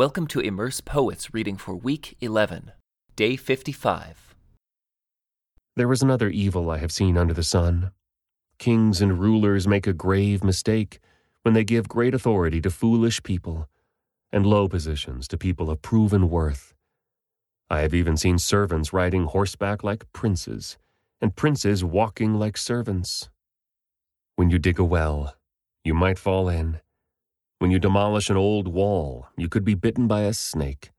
Welcome to Immerse Poets reading for week 11, day 55. There is another evil I have seen under the sun. Kings and rulers make a grave mistake when they give great authority to foolish people and low positions to people of proven worth. I have even seen servants riding horseback like princes, and princes walking like servants. When you dig a well, you might fall in. When you demolish an old wall, you could be bitten by a snake.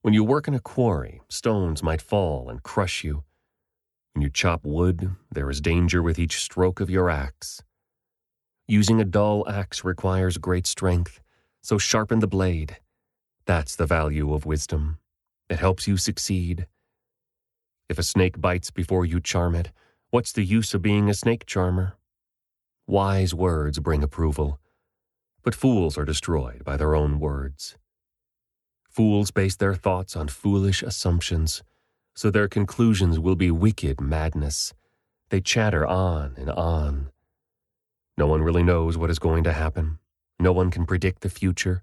When you work in a quarry, stones might fall and crush you. When you chop wood, there is danger with each stroke of your axe. Using a dull axe requires great strength, so sharpen the blade. That's the value of wisdom. It helps you succeed. If a snake bites before you charm it, what's the use of being a snake charmer? Wise words bring approval, but fools are destroyed by their own words. Fools base their thoughts on foolish assumptions, so their conclusions will be wicked madness. They chatter on and on. No one really knows what is going to happen. No one can predict the future.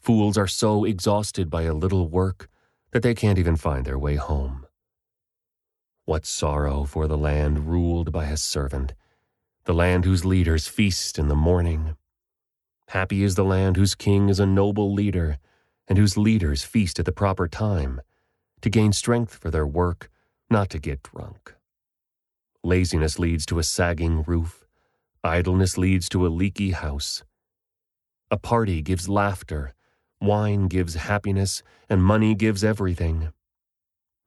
Fools are so exhausted by a little work that they can't even find their way home. What sorrow for the land ruled by a servant, the land whose leaders feast in the morning. Happy is the land whose king is a noble leader, and whose leaders feast at the proper time, to gain strength for their work, not to get drunk. Laziness leads to a sagging roof, idleness leads to a leaky house. A party gives laughter, wine gives happiness, and money gives everything.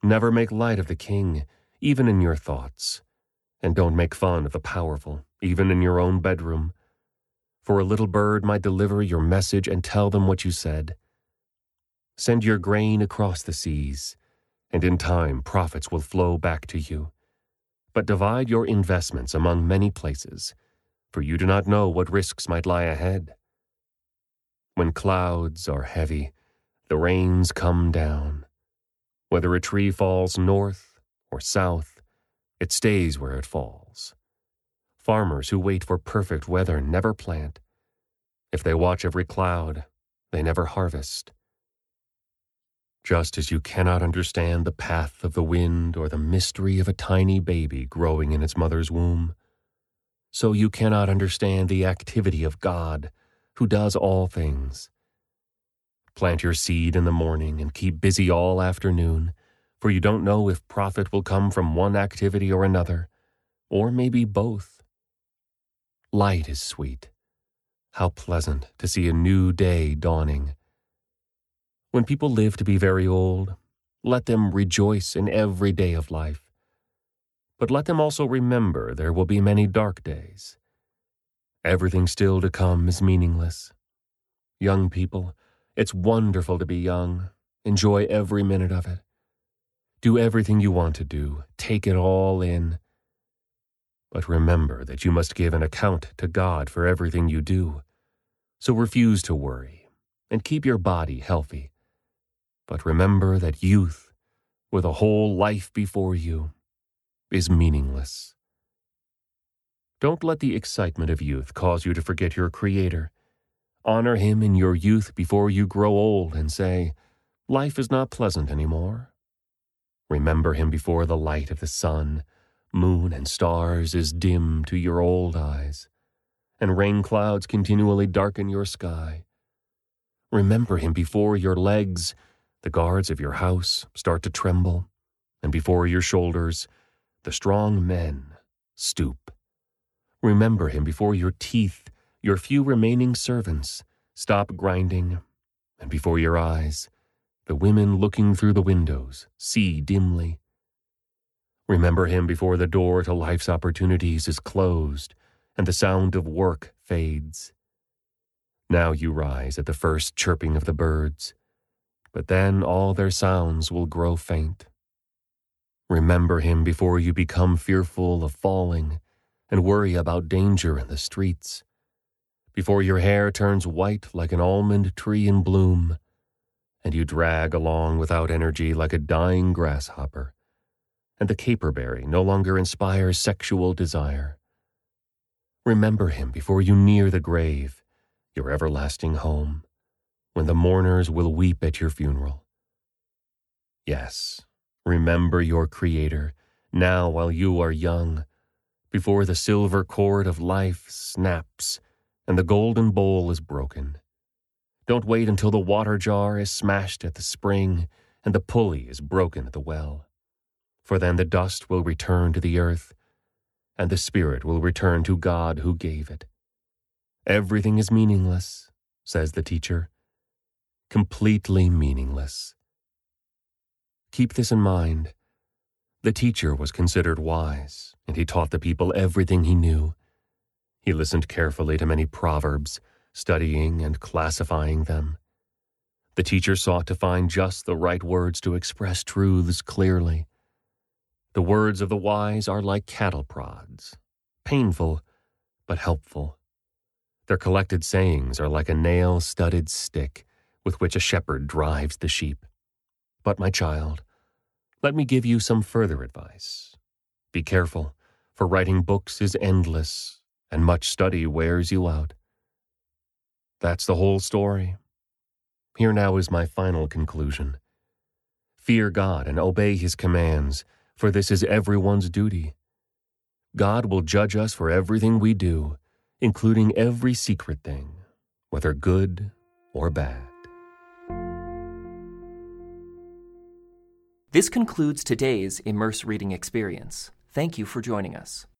Never make light of the king, even in your thoughts, and don't make fun of the powerful, even in your own bedroom for a little bird might deliver your message and tell them what you said. Send your grain across the seas, and in time profits will flow back to you. But divide your investments among many places, for you do not know what risks might lie ahead. When clouds are heavy, the rains come down. Whether a tree falls north or south, it stays where it falls. Farmers who wait for perfect weather never plant. If they watch every cloud, they never harvest. Just as you cannot understand the path of the wind or the mystery of a tiny baby growing in its mother's womb, so you cannot understand the activity of God, who does all things. Plant your seed in the morning and keep busy all afternoon, for you don't know if profit will come from one activity or another, or maybe both. Light is sweet. How pleasant to see a new day dawning. When people live to be very old, let them rejoice in every day of life. But let them also remember there will be many dark days. Everything still to come is meaningless. Young people, it's wonderful to be young. Enjoy every minute of it. Do everything you want to do. Take it all in. But remember that you must give an account to God for everything you do. So refuse to worry and keep your body healthy. But remember that youth, with a whole life before you, is meaningless. Don't let the excitement of youth cause you to forget your Creator. Honor Him in your youth before you grow old and say, Life is not pleasant anymore. Remember Him before the light of the sun moon and stars is dim to your old eyes, and rain clouds continually darken your sky. Remember him before your legs, the guards of your house, start to tremble, and before your shoulders, the strong men stoop. Remember him before your teeth, your few remaining servants, stop grinding, and before your eyes, the women looking through the windows see dimly. Remember him before the door to life's opportunities is closed and the sound of work fades. Now you rise at the first chirping of the birds, but then all their sounds will grow faint. Remember him before you become fearful of falling and worry about danger in the streets, before your hair turns white like an almond tree in bloom, and you drag along without energy like a dying grasshopper and the caperberry no longer inspires sexual desire. Remember him before you near the grave, your everlasting home, when the mourners will weep at your funeral. Yes, remember your Creator now while you are young, before the silver cord of life snaps and the golden bowl is broken. Don't wait until the water jar is smashed at the spring and the pulley is broken at the well, for then the dust will return to the earth and the spirit will return to God who gave it. Everything is meaningless, says the teacher completely meaningless. Keep this in mind. The teacher was considered wise, and he taught the people everything he knew. He listened carefully to many proverbs, studying and classifying them. The teacher sought to find just the right words to express truths clearly. The words of the wise are like cattle prods, painful but helpful. Their collected sayings are like a nail studded stick with which a shepherd drives the sheep. But, my child, let me give you some further advice. Be careful, for writing books is endless, and much study wears you out. That's the whole story. Here now is my final conclusion. Fear God and obey His commands, for this is everyone's duty. God will judge us for everything we do, including every secret thing, whether good or bad. This concludes today's Immerse Reading Experience. Thank you for joining us.